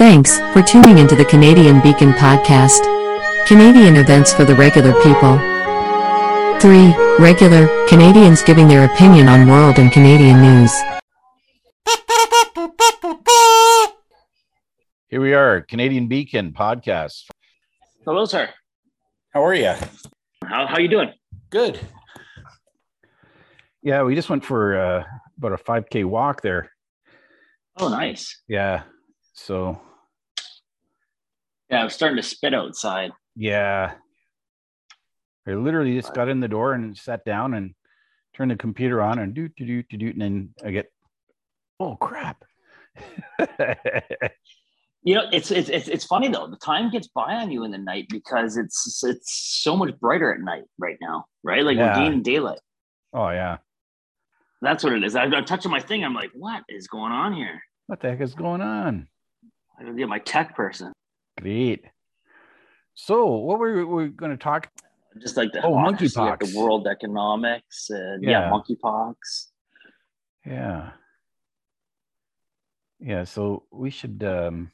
Thanks for tuning into the Canadian Beacon podcast. Canadian events for the regular people. 3. Regular Canadians giving their opinion on world and Canadian news. Here we are, Canadian Beacon podcast. Hello, sir. How are you? How how you doing? Good. Yeah, we just went for uh, about a 5K walk there. Oh, nice. Yeah. So, Yeah, I was starting to spit outside. yeah. I literally just got in the door and sat down and turned the computer on and do, do, do, do, do. And then I get, oh, crap. You know, it's it's it's, it's funny though. The time gets by on you in the night because it's it's so much brighter at night right now, right? Like Yeah. we're gaining daylight. oh, yeah. That's what it is. I, I'm touching my thing. I'm like, what is going on here? What the heck is going on? I gotta get my tech person. Great. So, what were we going to talk? Just like the Oh, monkeypox. the world economics and yeah, Yeah. monkeypox. Yeah. Yeah. So we should. um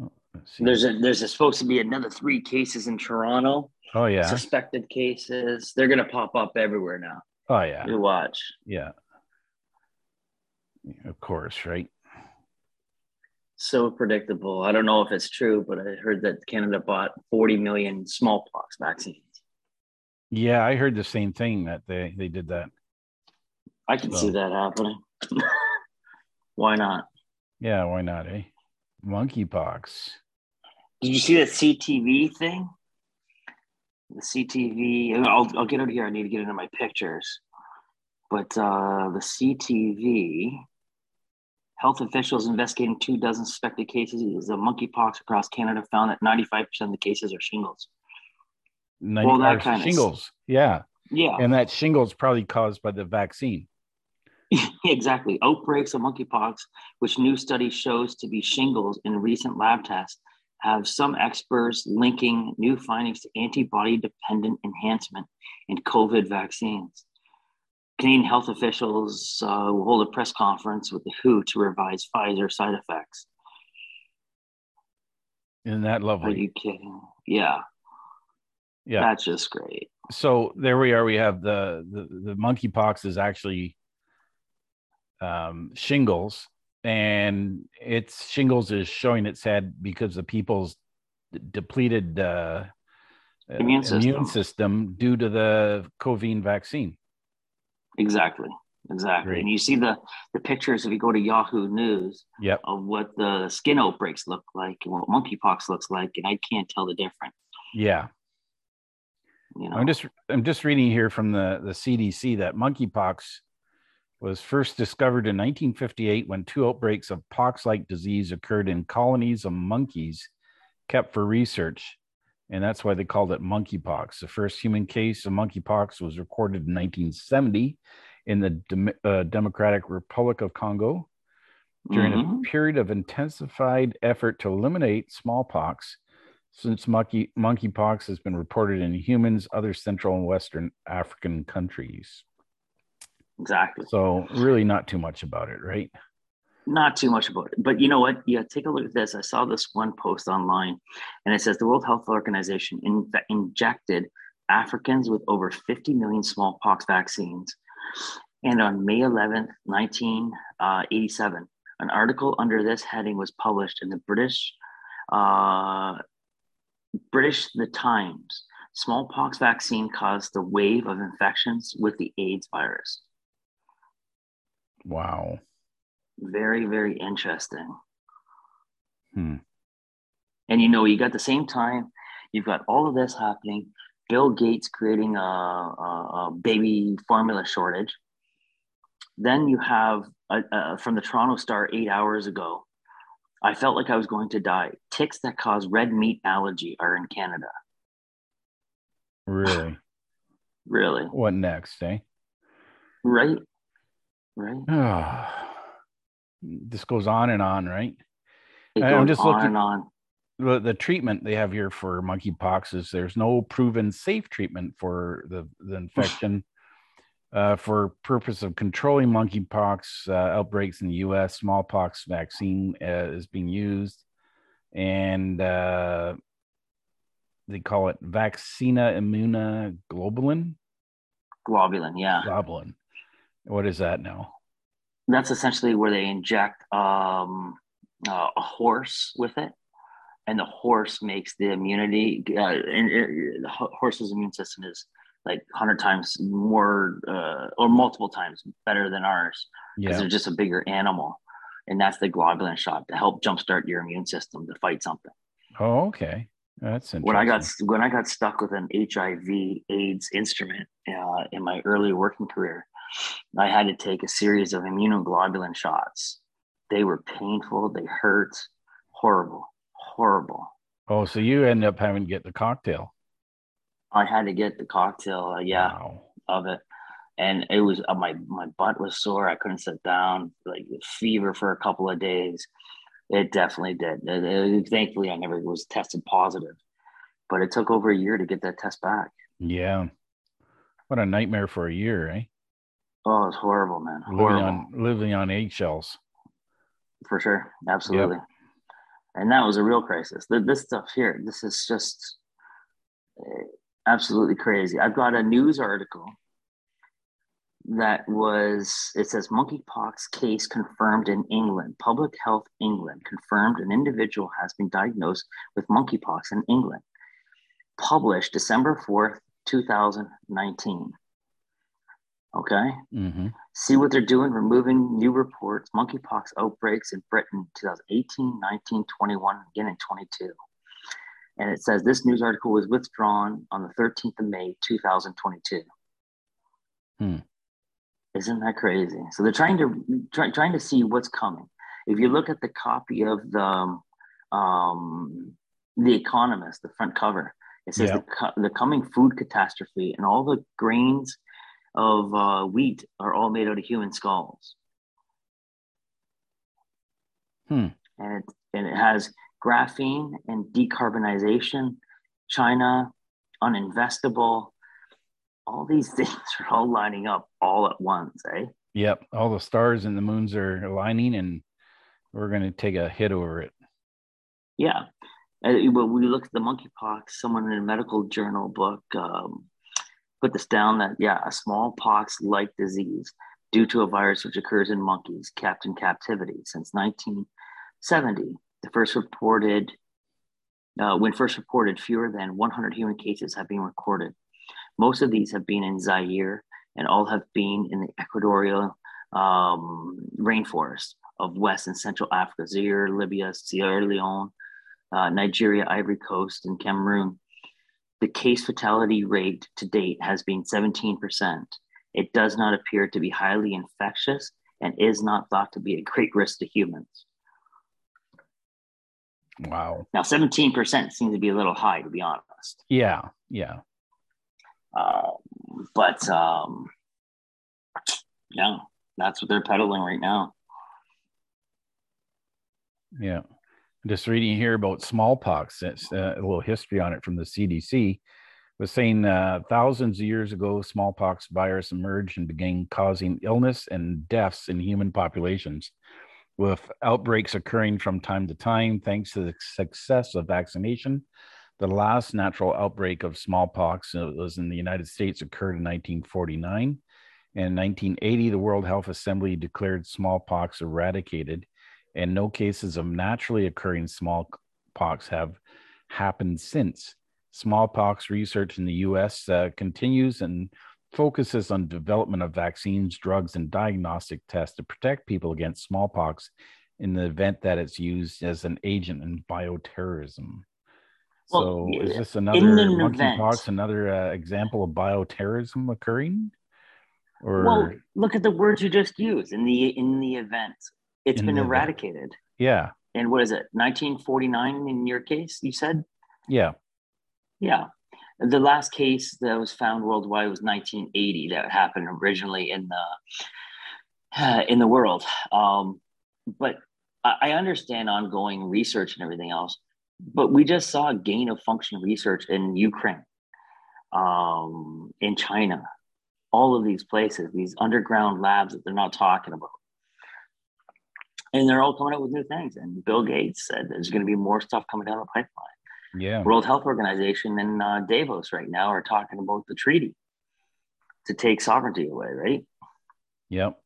oh, see. There's a there's a, supposed to be another three cases in Toronto, Oh yeah. suspected cases. They're gonna pop up everywhere now. Oh yeah. You watch. Yeah. Of course, right? So predictable. I don't know if it's true, but I heard that Canada bought 40 million smallpox vaccines. Yeah, I heard the same thing that they they did that. I can see that happening. Why not? Yeah, why not, eh? Monkeypox. Did you see that CTV thing? The CTV, I'll, I'll get out of here. I need to get into my pictures. But uh, the CTV, health officials investigating two dozen suspected cases of monkeypox across Canada found that 95% of the cases are shingles. Well, that or kinda shingles. Yeah, Yeah. and that shingles probably caused by the vaccine. exactly. Outbreaks of monkeypox, which new study shows to be shingles in recent lab tests, have some experts linking new findings to antibody dependent enhancement in COVID vaccines. Canadian health officials uh, will hold a press conference with the WHO to revise Pfizer side effects. Isn't that Are you kidding? Yeah, Yeah. that's just great. so there we are. We have the the, the monkeypox is actually um, shingles, and it's shingles is showing its head because the people's d- depleted uh, uh, Immune system. system due to the COVID vaccine. Exactly. Exactly. Great. And you see the, the pictures if you go to Yahoo News. Yep. of what the skin outbreaks look like and what monkeypox looks like, and I can't tell the difference. Yeah. You know, I'm just I'm just reading here from the the CDC that monkeypox was first discovered in 1958 when two outbreaks of pox-like disease occurred in colonies of monkeys kept for research, and that's why they called it monkeypox. The first human case of monkeypox was recorded in 1970 in the Dem- uh, Democratic Republic of Congo during Mhm. a period of intensified effort to eliminate smallpox since monkey monkeypox has been reported in humans other central and western african countries exactly. so really not too much about it right Not too much about it, but you know what? Yeah, take a look at this. I saw this one post online, and it says the World Health Organization in, injected Africans with over 50 million smallpox vaccines. And on May 11th, 1987, an article under this heading was published in the British uh, British The Times. Smallpox vaccine caused the wave of infections with the AIDS virus. wow Very, very interesting. hmm. And you know, you got the same time, you've got all of this happening. Bill Gates creating a, a, a baby formula shortage. Then you have uh uh from the Toronto Star eight hours ago. I felt like I was going to die. Ticks that cause red meat allergy are in Canada. really Really? what next eh Right? Right? this goes on and on right I'm just looking- on. the, the treatment they have here for monkeypox is there's no proven safe treatment for the, the infection Uh, for purpose of controlling monkeypox uh, outbreaks in the U.S., smallpox vaccine uh, is being used, and uh, they call it Vaccinia Immuna Globulin. Globulin, yeah. Globulin. What is that now? That's essentially where they inject um, uh, a horse with it, and the horse makes the immunity. Uh, and it, the horse's immune system is like 100 times more uh, or multiple times better than ours because Yeah. they're just a bigger animal. And that's the globulin shot to help jumpstart your immune system to fight something. Oh, okay. That's interesting. When I got when I got stuck with an HIV AIDS instrument uh, in my early working career, I had to take a series of immunoglobulin shots. They were painful. They hurt. Horrible. Horrible. Oh, so you end up having to get the cocktail. I had to get the cocktail. Uh, yeah. Wow. of it and it was uh, my my butt was sore i couldn't sit down like fever for a couple of days it definitely did It- it- thankfully i never was tested positive but it took over a year to get that test back Yeah. What a nightmare for a year, eh? Oh it's horrible man. Living horrible. on living on eggshells. for sure. Absolutely. And that was a real crisis. This stuff here this is just uh, absolutely crazy. I've got a news article that was it says monkeypox case confirmed in england. Public health england confirmed an individual has been diagnosed with monkeypox in england. Published december 4th 2019 okay hmm see what they're doing, removing new reports, monkeypox outbreaks in Britain 2018, 19, 21, again in 22. And it says this news article was withdrawn on the 13th of May, 2022. Hmm. Isn't that crazy? So they're trying to try, trying to see what's coming. If you look at the copy of the um, the Economist, the front cover, it says Yeah. the, co- the coming food catastrophe and all the grains of uh, wheat are all made out of human skulls. Hmm. And it, and it has graphene and decarbonization, China, uninvestable. All these things are all lining up all at once, eh? Yep. All the stars and the moons are aligning and we're gonna take a hit over it. Yeah. Uh, When we look at the monkeypox, someone in a medical journal book um, put this down that, yeah, a smallpox like disease due to a virus which occurs in monkeys kept in captivity since 1970. The first reported, uh, when first reported, fewer than 100 human cases have been recorded. Most of these have been in Zaire and all have been in the equatorial um, rainforest of West and Central Africa, Zaire, Libya, Sierra Leone, uh, Nigeria, Ivory Coast, and Cameroon. The case fatality rate to date has been 17%. It does not appear to be highly infectious and is not thought to be a great risk to humans. Wow. Now, 17% seems to be a little high, to be honest. Yeah. Yeah. Uh, but um, yeah, that's what they're peddling right now. Yeah. Just reading here about smallpox. It's uh, a little history on it from the CDC. Was saying uh, thousands of years ago, smallpox virus emerged and began causing illness and deaths in human populations, with outbreaks occurring from time to time thanks to the success of vaccination. The last natural outbreak of smallpox uh, was in the United States, occurred in 1949. And in 1980, the World Health Assembly declared smallpox eradicated and no cases of naturally occurring smallpox have happened since. Smallpox research in the US uh, continues and focuses on development of vaccines, drugs, and diagnostic tests to protect people against smallpox in the event that it's used as an agent in bioterrorism. Well, so, is this another monkeypox, another uh, example of bioterrorism occurring? Or Well, look at the words you just used in the in the event. It's In been the eradicated. yeah, And what is it? 1949 in your case, you said? yeah, Yeah. The last case that was found worldwide was 1980. That happened originally in the in the world. Um, but I, I understand ongoing research and everything else. But we just saw gain of function research in Ukraine, um, in China, all of these places, these underground labs that they're not talking about. And they're all coming up with new things. And Bill Gates said there's going to be more stuff coming down the pipeline. Yeah. World Health Organization and uh, Davos right now are talking about the treaty to take sovereignty away, right? Yep.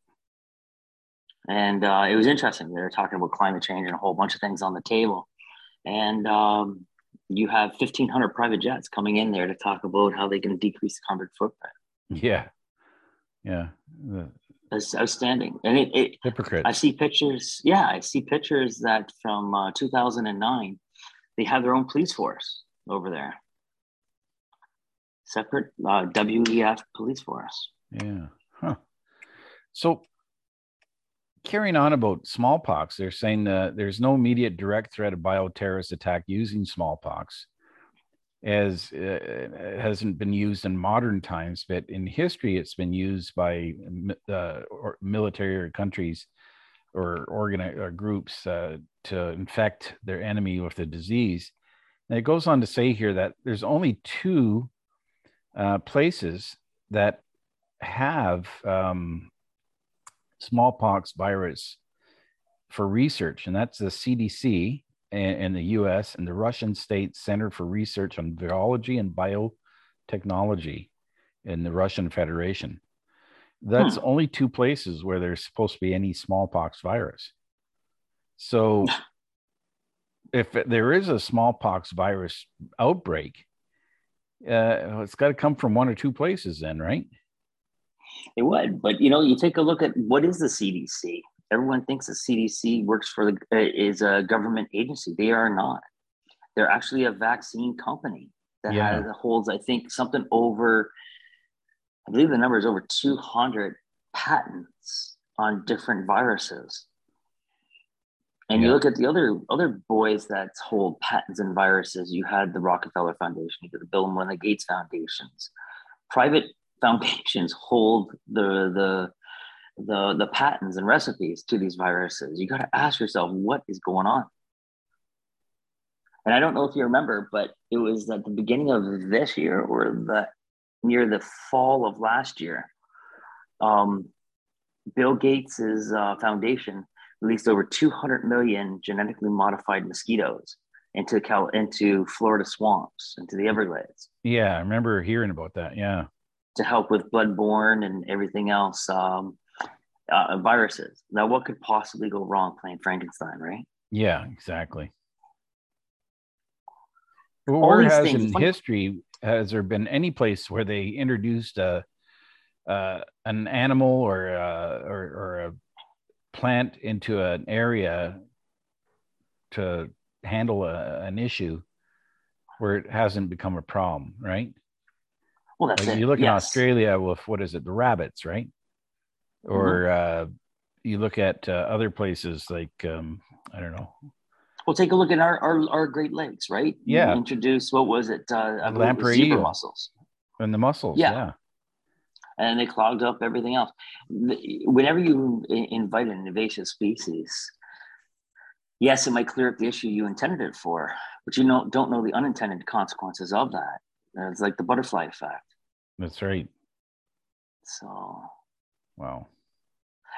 And uh, it was interesting. They were talking about climate change and a whole bunch of things on the table. And um, you have 1,500 private jets coming in there to talk about how they can decrease the carbon footprint. Yeah. Yeah. The That's outstanding. And it, it hypocrites. I see pictures. Yeah, I see pictures that from uh, 2009, they have their own police force over there. Separate uh, WEF police force. Yeah. Huh. So carrying on about smallpox, they're saying that there's no immediate direct threat of bioterrorist attack using smallpox, as uh, hasn't been used in modern times, but in history, it's been used by uh, or military or countries or organi- or groups uh, to infect their enemy with the disease. And it goes on to say here that there's only two uh, places that have um, smallpox virus for research, and that's the CDC in, in the US and the Russian State Center for Research on Virology and Biotechnology in the Russian Federation. That's only two places where there's supposed to be any smallpox virus. So, if there is a smallpox virus outbreak, uh, it's got to come from one or two places, then, right? It would, but you know, you take a look at what is the CDC. Everyone thinks the CDC works for the uh, is a government agency. They are not. They're actually a vaccine company that Yeah. has, holds, I think, something over. I believe the number is over two hundred patents on different viruses. And you look at the other other boys that hold patents and viruses. You had the Rockefeller Foundation, you got the Bill and Melinda Gates Foundations. Private foundations hold the the the the patents and recipes to these viruses. You got to ask yourself what is going on. And I don't know if you remember, but it was at the beginning of this year or the near the fall of last year. Um, Bill Gates's uh, foundation released over 200 million genetically modified mosquitoes into Cal into Florida swamps, into the Everglades Yeah, I remember hearing about that. Yeah. to help with bloodborne and everything else um, uh, viruses. Now, what could possibly go wrong playing Frankenstein, right? Yeah, exactly. Well, All where these has things- in history has there been any place where they introduced a uh, an animal or uh, or, or a plant into an area to handle a, an issue where it hasn't become a problem, right? Well, that's Like it. you look in Australia with what is it, the rabbits, right? Mm-hmm. Or uh, you look at uh, other places like um, I don't know, Well, take a look at our, our, our Great Lakes, right? You Yeah. Introduced, what was it? Uh, I believe it was Lamprey zebra mussels. and the mussels, Yeah. yeah. and they clogged up everything else. Whenever you invite an invasive species, yes, it might clear up the issue you intended it for, but you know, don't know the unintended consequences of that. It's like the butterfly effect. That's right. So, Wow.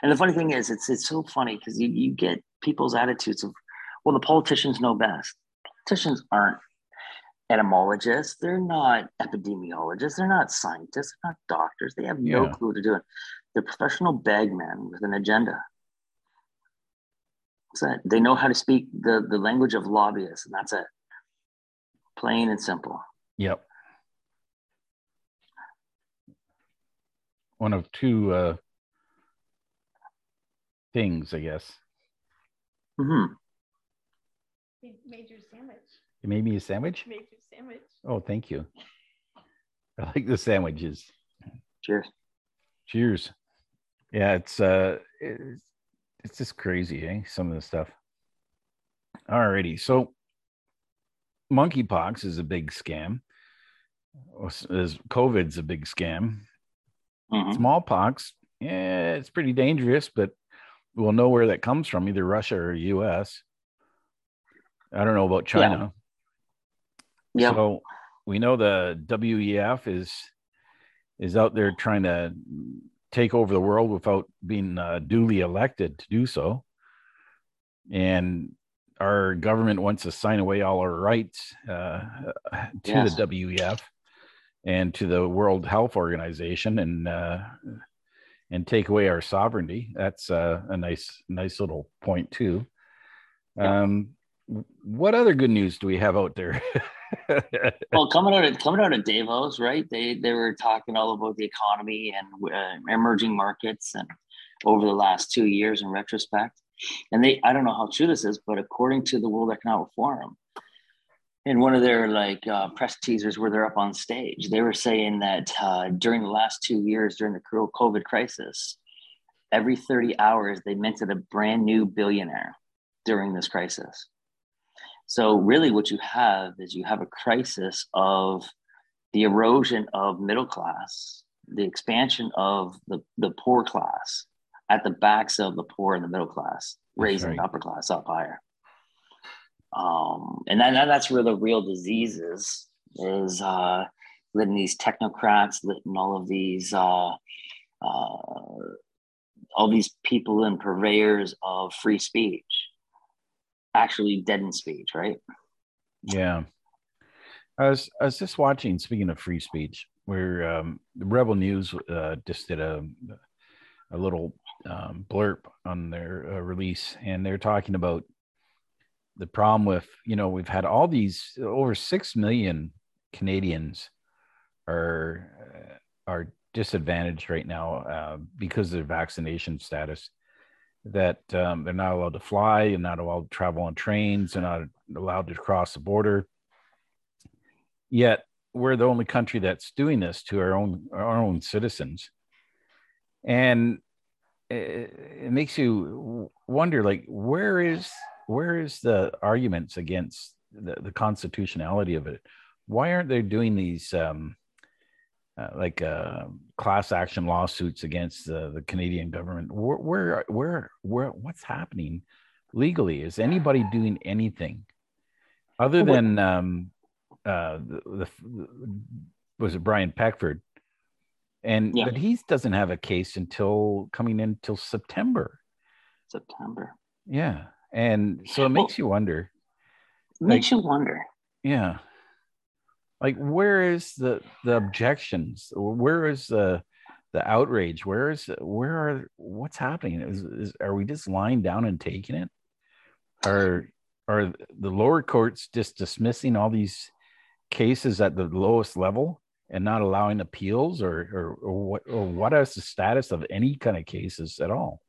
And the funny thing is, it's it's so funny because you, you get people's attitudes of, well, the politicians know best. Politicians aren't etymologists. They're not epidemiologists. They're not scientists. They're not doctors. They have no Yeah. clue to do. It. They're professional bagmen with an agenda. That's it. They know how to speak the, the language of lobbyists, and that's it. Plain and simple. Yep. One of two uh, things, I guess. Mm-hmm. Made made your sandwich. You made me a sandwich. Made your sandwich. Oh, thank you. I like the sandwiches. Cheers. Cheers. Yeah, it's uh, it's, it's just crazy, eh? Some of the stuff. Alrighty, so monkeypox is a big scam. As COVID's a big scam. Mhm. Smallpox, yeah, it's pretty dangerous, but we'll know where that comes from, either Russia or US. I don't know about China. Yeah. yeah. So we know the WEF is is out there trying to take over the world without being uh, duly elected to do so. And our government wants to sign away all our rights uh, to Yes. the WEF and to the World Health Organization and uh, and take away our sovereignty. That's uh, a nice nice little point too. Um, what other good news do we have out there? well, coming out of coming out of Davos, right? They they were talking all about the economy and uh, emerging markets, and over the last two years in retrospect, and they I don't know how true this is, but according to the World Economic Forum, in one of their like uh, press teasers where they're up on stage, they were saying that uh, during the last two years during the cruel COVID crisis, every thirty hours they minted a brand new billionaire during this crisis. So really what you have is you have a crisis of the erosion of middle class, the expansion of the, the poor class at the backs of the poor and the middle class, raising right. the upper class up higher. Um, and then that's where the real disease is, is uh, letting these technocrats, letting all of these uh, uh, all these people and purveyors of free speech actually deaden speech, right? Yeah. I was I was just watching. Speaking of free speech, where um, the Rebel News uh, just did a a little um, blurb on their uh, release, and they're talking about the problem with you know we've had all these over six million Canadians are uh, are disadvantaged right now uh, because of their vaccination status that um, they're not allowed to fly and not allowed to travel on trains they're not allowed to cross the border. Yet we're the only country that's doing this to our own our own citizens. And it, it makes you wonder like where is where is the arguments against the, the constitutionality of it why aren't they doing these um uh, like uh, class action lawsuits against the, the Canadian government. Where, where, where, where, what's happening legally? Is anybody doing anything other than um, uh, the, the was it Brian Peckford? And Yeah. but he doesn't have a case until coming in till September. September. Yeah, and so it Well- makes you wonder. Makes you wonder. Yeah. Like where is the the objections? Where is the the outrage? Where is where are what's happening? Is, is are we just lying down and taking it? Are are the lower courts just dismissing all these cases at the lowest level and not allowing appeals or or, or what or what is the status of any kind of cases at all?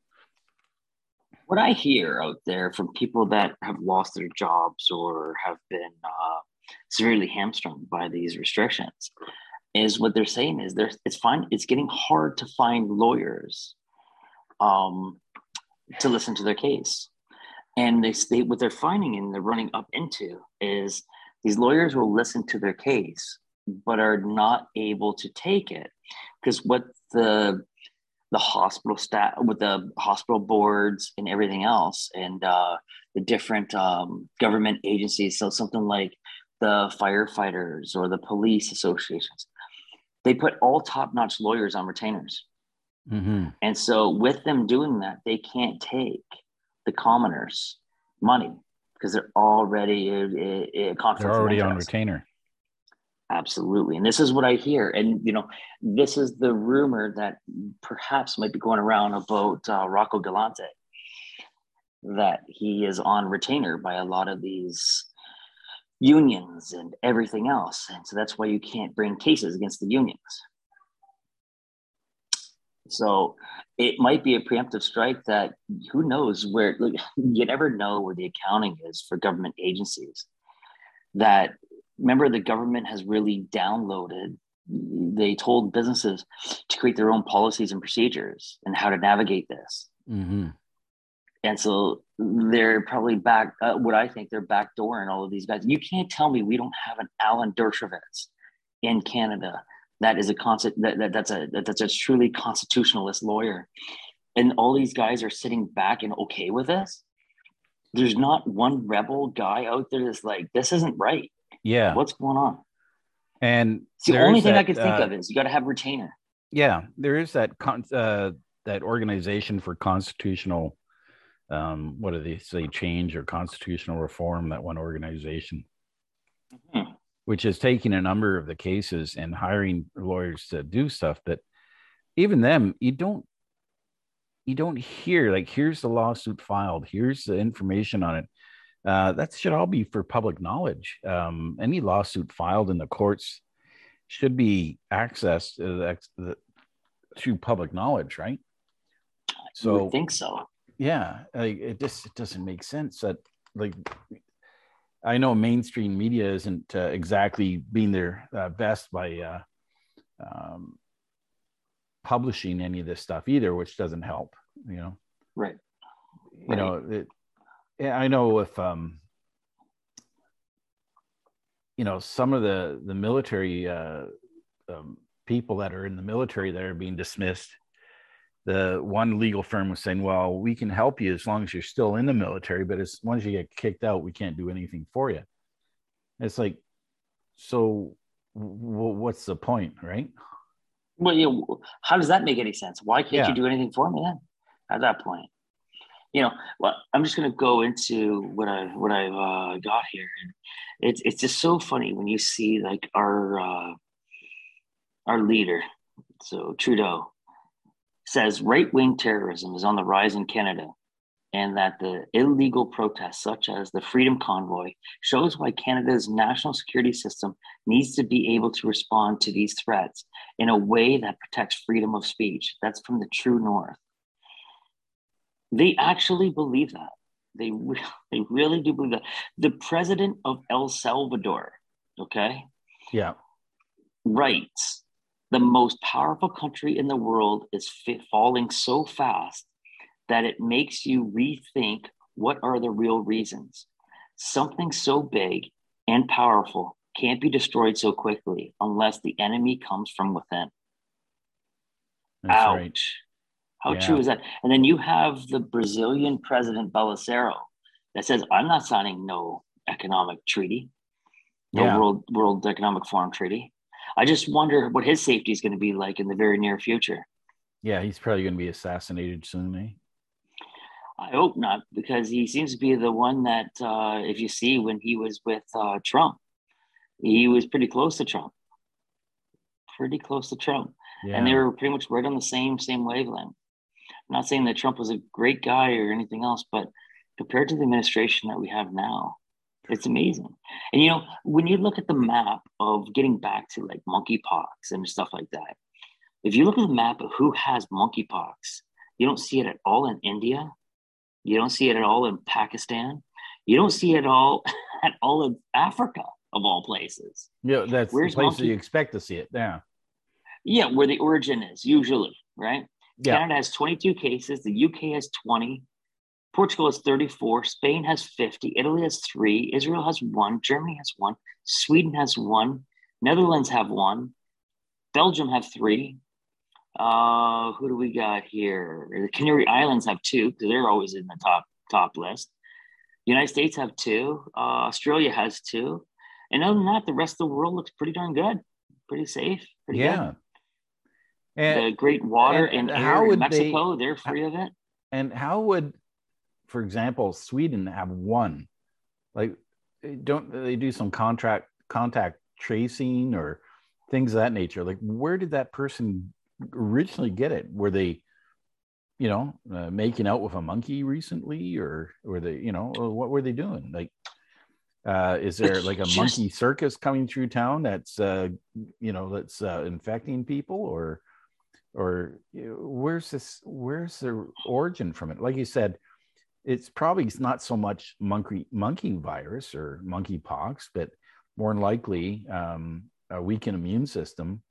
What I hear out there from people that have lost their jobs or have been uh, severely hamstrung by these restrictions is what they're saying is there's it's fine it's getting hard to find lawyers um, to listen to their case. And they state what they're finding and they're running up into is these lawyers will listen to their case but are not able to take it. Because what the the hospital staff with the hospital boards and everything else and uh, the different um, government agencies so something like the firefighters or the police associations they put all top-notch lawyers on retainers Mm-hmm. and so with them doing that they can't take the commoners money because they're already a, a, a They're already on retainer. Absolutely. And this is what I hear. And, you know, this is the rumor that perhaps might be going around about uh, Rocco Galati, that he is on retainer by a lot of these unions and everything else. And so that's why you can't bring cases against the unions. So it might be a preemptive strike that who knows where, you never know where the accounting is for government agencies. That remember the government has really downloaded they told businesses to create their own policies and procedures and how to navigate this. Mm-hmm. and so they're probably back uh, what i think they're back door backdooring all of these guys. You can't tell me we don't have an alan dershowitz in canada that is a concept that, that that's a that, that's a truly constitutionalist lawyer. And all these guys are sitting back and okay with this. There's not one rebel guy out there that's like this isn't right Yeah. what's going on And It's the only thing I that, can think uh, of is you got to have retainer. Yeah, there is that con- uh, that organization for constitutional, um, what do they say, change or constitutional reform? That one organization, Mhm. which is taking a number of the cases and hiring lawyers to do stuff that even them you don't you don't hear like here's the lawsuit filed here's the information on it uh, that should all be for public knowledge um, any lawsuit filed in the courts should be accessed uh, the- through public knowledge right so would think so. yeah like, it just it doesn't make sense that like i know mainstream media isn't uh, exactly being their uh, best by uh, um, publishing any of this stuff either which doesn't help you know Right. you Right. know it, i know if um you know some of the the military uh um, people that are in the military that are being dismissed the one legal firm was saying well we can help you as long as you're still in the military but as once you get kicked out we can't do anything for you it's like so w- what's the point right Well, yeah, how does that make any sense? Why can't Yeah. you do anything for me then? At that point, you know, well, I'm just going to go into what I what I've uh, got here, and it's it's just so funny when you see like our uh, our leader, so Trudeau, says right wing terrorism is on the rise in Canada, and that the illegal protests such as the Freedom Convoy shows why Canada's national security system needs to be able to respond to these threats in a way that protects freedom of speech. That's from the True North. They actually believe that. They, re- they really do believe that. The president of El Salvador, okay, yeah writes the most powerful country in the world is fi- falling so fast that it makes you rethink what are the real reasons. Something so big and powerful can't be destroyed so quickly unless the enemy comes from within. that's Ouch. right How Yeah. true is that? And then you have the Brazilian president Bolsonaro that says, I'm not signing no economic treaty, no Yeah. World World Economic Forum treaty. I just wonder what his safety is going to be like in the very near future. yeah he's probably going to be assassinated soon eh? I hope not, because he seems to be the one that, uh, if you see when he was with uh, Trump, he was pretty close to Trump, pretty close to Trump, yeah and they were pretty much right on the same same wavelength. Not saying that Trump was a great guy or anything else, but compared to the administration that we have now, it's amazing. And you know, when you look at the map of getting back to like monkeypox and stuff like that, if you look at the map of who has monkeypox, you don't see it at all in India. You don't see it at all in Pakistan. You don't see it all at all in Africa, of all places. yeah that's Where's the place that you expect to see it yeah Yeah, where the origin is usually, right? Yeah Canada has 22 cases. The UK has 20. Portugal has 34. Spain has 50. Italy has three. Israel has one. Germany has one. Sweden has one. Netherlands have one. Belgium have three. Uh, who do we got here? The Canary Islands have two because they're always in the top top list. United States have two. Uh, Australia has two. And other than that, the rest of the world looks pretty darn good. Pretty safe. Pretty yeah good. And the great water and and, how air in Mexico, they, are free of it. And how would, for example, Sweden have one? Like, don't they do some contract contact tracing or things of that nature? Like, where did that person originally get it? Were they, you know, uh, making out with a monkey recently, or were they, you know, what were they doing? Like, uh, is there It's like a just- monkey circus coming through town that's, uh, you know, that's uh, infecting people, or? Or you know, where's this where's the origin from it? Like you said it's probably not so much monkey monkey virus or monkey pox but more than likely um, a weakened immune system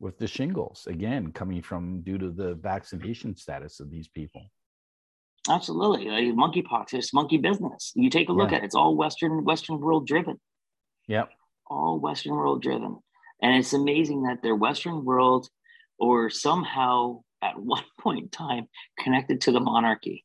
with the shingles again coming from due to the vaccination status of these people. Absolutely, like monkeypox is monkey business. You take a look Yeah. at it; it's all Western Western world driven, yep. All Western world driven, and it's amazing that they're Western world or somehow at one point in time connected to the monarchy.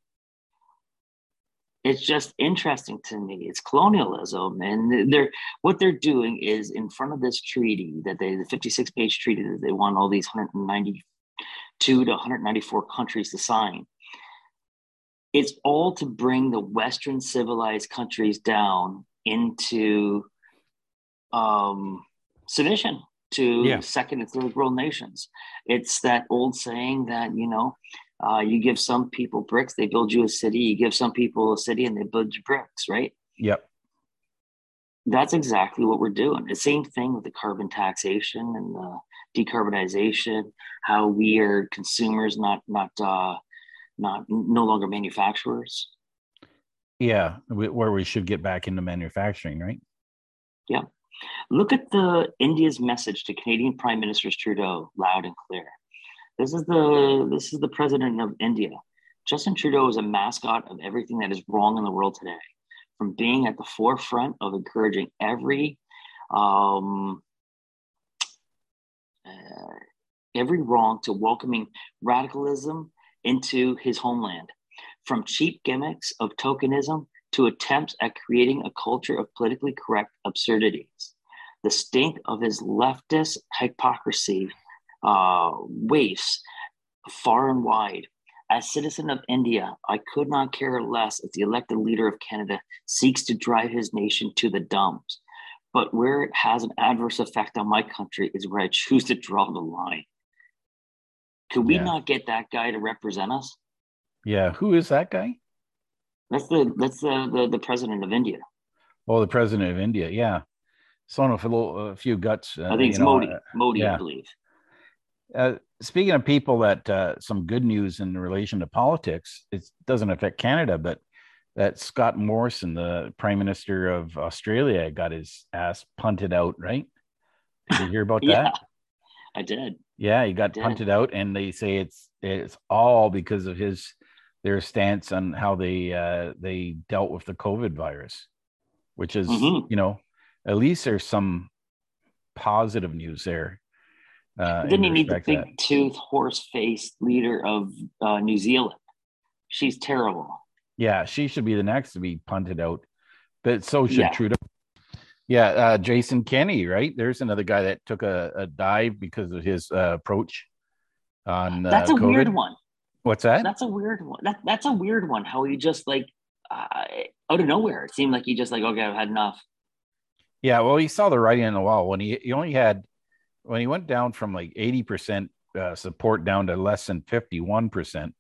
It's just interesting to me. It's colonialism, and they're what they're doing is in front of this treaty that they, the 56 page treaty that they want all these 190 two to 194 countries to sign. It's all to bring the Western civilized countries down into um, submission to Yeah. second and third world nations. It's that old saying that, you know, uh, you give some people bricks, they build you a city. You give some people a city and they build you bricks, right? Yep. That's exactly what we're doing. The same thing with the carbon taxation and the decarbonization, how we are consumers, not not uh, not no longer manufacturers. Yeah. Where we should get back into manufacturing, right? Look at the India's message to Canadian Prime Minister Trudeau, loud and clear. This is the this is the president of India. Justin Trudeau is a mascot of everything that is wrong in the world today, from being at the forefront of encouraging every um, uh, every wrong to welcoming radicalism into his homeland, from cheap gimmicks of tokenism to attempts at creating a culture of politically correct absurdities. The stink of his leftist hypocrisy uh, wafts far and wide. As citizen of India, I could not care less if the elected leader of Canada seeks to drive his nation to the dumps. But where it has an adverse effect on my country is where I choose to draw the line. Could we Yeah. not get that guy to represent us? Yeah. Who is that guy? That's the that's the the, the president of India. Oh, the president of India. Yeah. Someone with a little, a few guts. uh, I think it's know, Modi. Modi, yeah. I believe. Uh, speaking of people that uh, some good news in relation to politics, it doesn't affect Canada, but that Scott Morrison, the Prime Minister of Australia, got his ass punted out. Right? Did you hear about Yeah, that? I did. Yeah, he got Did. punted out, and they say it's it's all because of his their stance on how they uh, they dealt with the COVID virus, which is Mhm. you know at least there's some positive news there. Uh, Didn't he need the big that. tooth, horse faced leader of uh, New Zealand? She's terrible. Yeah, she should be the next to be punted out, but so should Yeah. Trudeau. Yeah, uh, Jason Kenney, right? There's another guy that took a, a dive because of his uh, approach on uh, That's a COVID. weird one. What's that? That's a weird one. That, that's a weird one. How he just like uh, out of nowhere, it seemed like he just like, okay, I've had enough. Yeah, well, he saw the writing on the wall when he he only had when he went down from like eighty percent uh, support down to less than fifty one percent.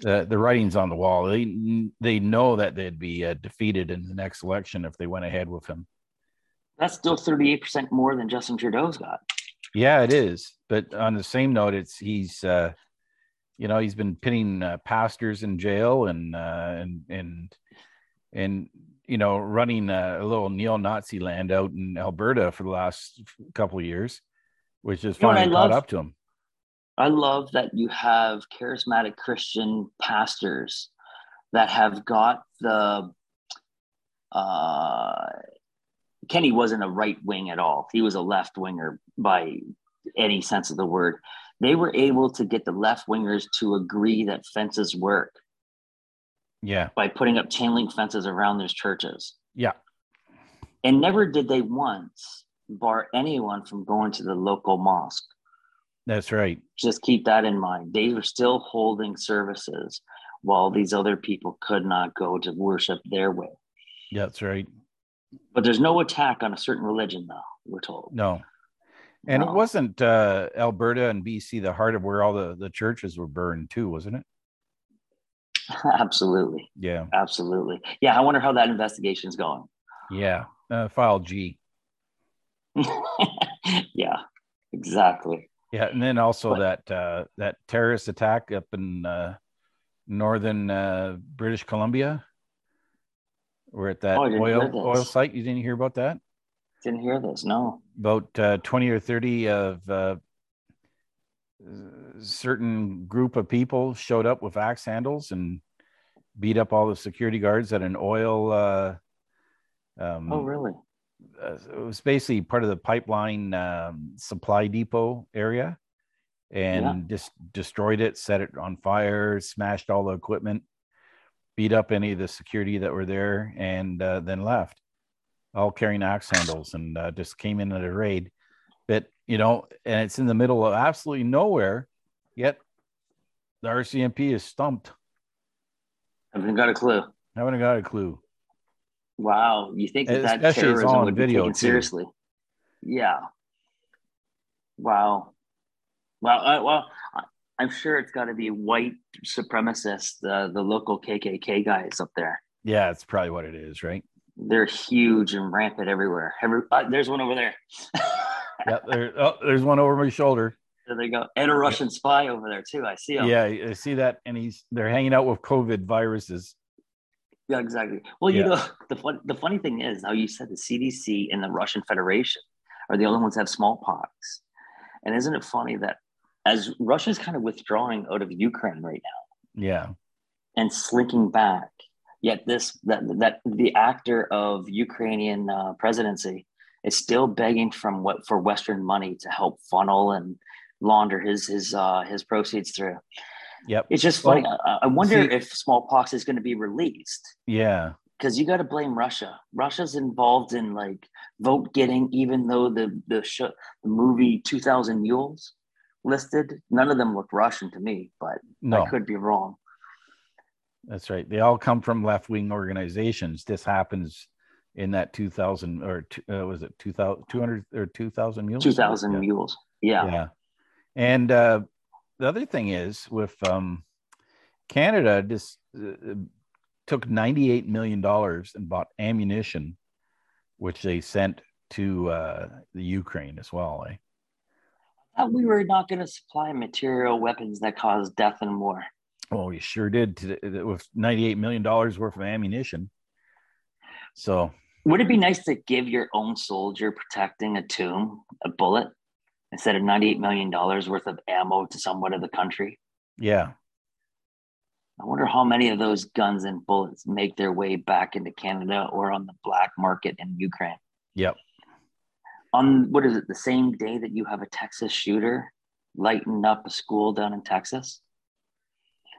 The the writing's on the wall. They they know that they'd be uh, defeated in the next election if they went ahead with him. That's still 38% more than Justin Trudeau's got. Yeah, it is. But on the same note, it's he's uh, you know he's been pinning uh, pastors in jail and uh, and and and you know running a, a little neo-Nazi land out in Alberta for the last couple of years, which is You know I finally caught love? up to him. I love that you have charismatic Christian pastors that have got the. Uh, Kenney wasn't a right wing at all. He was a left winger by any sense of the word. They were able to get the left wingers to agree that fences work Yeah, by putting up chain link fences around those churches. yeah, And never did they once bar anyone from going to the local mosque. that's right. just keep that in mind. They were still holding services while these other people could not go to worship their way. Yeah, that's right. But there's no attack on a certain religion, though, we're told. No, and No. it wasn't uh, Alberta and BC the heart of where all the the churches were burned too, wasn't it? absolutely. Yeah, Absolutely. Yeah, I wonder how that investigation is going. yeah. Uh, file G. yeah, exactly. Yeah, and then also But- that uh, that terrorist attack up in uh, northern uh, British Columbia. We're at that Oh, oil oil site. You didn't hear about that? Didn't hear this. No. About uh, twenty or thirty of uh, certain group of people showed up with axe handles and beat up all the security guards at an oil. Uh, um, Oh, really? uh, it was basically part of the pipeline um, supply depot area and Yeah. just destroyed it, set it on fire, smashed all the equipment, beat up any of the security that were there, and uh, then left, all carrying axe handles and uh, just came in at a raid. But, you know, and it's in the middle of absolutely nowhere. Yet the RCMP is stumped. Haven't got a clue. Haven't got a clue. Wow, you think that, that terrorism on would be video, taken too. seriously? Yeah. Wow. Well, uh, well, I- I'm sure it's got to be white supremacists, the the local KKK guys up there. Yeah, it's probably what it is, right? They're huge and rampant everywhere. Every, uh, there's one over there. Yeah, there, oh, there's one over my shoulder. there they go, and a Russian spy over there too. I see him. Yeah, I see that, and he's they're hanging out with COVID viruses. Yeah, exactly. Well, you know, the fun, the funny thing is how you said the CDC and the Russian Federation are the only ones that have smallpox. And isn't it funny that as Russia's kind of withdrawing out of Ukraine right now Yeah, and slinking back, yet this that that the actor of Ukrainian uh, presidency is still begging from what for Western money to help funnel and launder his his uh, his proceeds through. yep, It's just funny. I, I wonder see- if smallpox is going to be released yeah, because you got to blame Russia. Russia's involved in like vote getting, even though the the, sh- the movie Two Thousand Mules listed, none of them look Russian to me, but no, I could be wrong. that's right. They all come from left wing organizations. This happens in that 2000 or uh, was it 2000 200 or 2000 mules? Two Thousand Yeah. Mules, yeah. yeah and uh the other thing is with um canada just uh, took 98 million dollars and bought ammunition which they sent to uh the ukraine as well eh? We were not going to supply material weapons that cause death and war. well we sure did to, with 98 million dollars worth of ammunition so Would it be nice to give your own soldier protecting a tomb a bullet instead of ninety-eight million dollars worth of ammo to someone of the country? yeah I wonder how many of those guns and bullets make their way back into Canada or on the black market in Ukraine. yep On what is it, the same day that you have a Texas shooter lighting up a school down in Texas?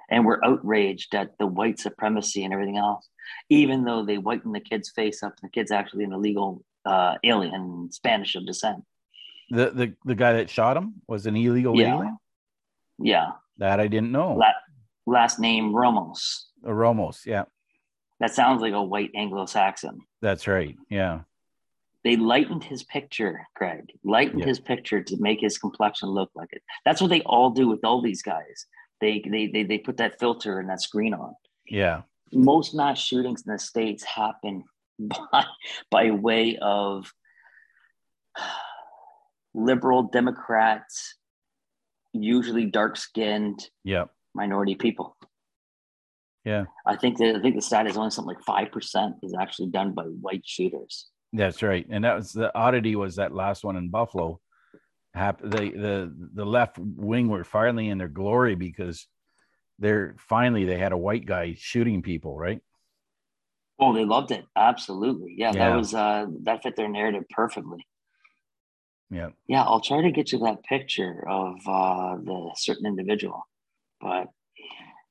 And we're outraged at the white supremacy and everything else, even though they whiten the kid's face up the kid's actually an illegal uh, alien, Spanish of descent. the the, the guy that shot him was an illegal Yeah. alien Yeah. that i didn't know La- last name Ramos. Uh, ramos yeah That sounds like a white Anglo Saxon. that's right yeah they lightened his picture, Craig. Lightened Yeah. his picture to make his complexion look like it. That's what they all do with all these guys. They they they, they put that filter and that screen on. yeah Most mass shootings in the states happen by by way of liberal Democrats, usually dark skinned yep minority people. yeah I think that I think the stat is only something like five percent is actually done by white shooters. That's right, and that was the oddity was that last one in Buffalo. Hap- the the the left wing were finally in their glory because they're finally they had a white guy shooting people, right? Oh, they loved it. Absolutely. Yeah, Yeah. that was uh that fit their narrative perfectly. Yeah, Yeah, I'll try to get you that picture of uh the certain individual. But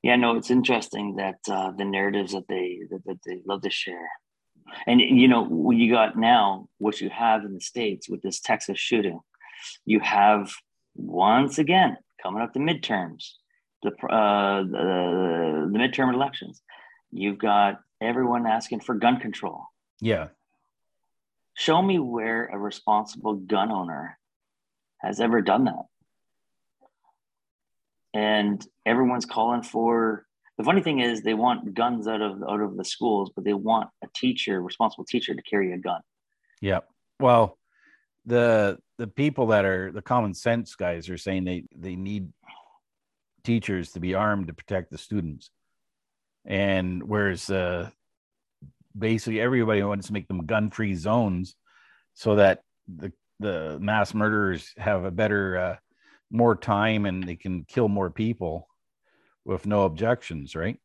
yeah, no, it's interesting that uh the narratives that they that, that they love to share. And you know, what you got now, what you have in the States with this Texas shooting, you have once again coming up the midterms, the uh the, the midterm elections. You've got everyone asking for gun control. yeah, Show me where a responsible gun owner has ever done that. And everyone's calling for the funny thing is they want guns out of out of the schools, but they want a teacher, responsible teacher, to carry a gun. yeah. Well, the the people that are the common sense guys are saying they they need teachers to be armed to protect the students, and whereas uh, basically everybody wants to make them gun free zones so that the the mass murderers have a better uh, more time and they can kill more people with no objections right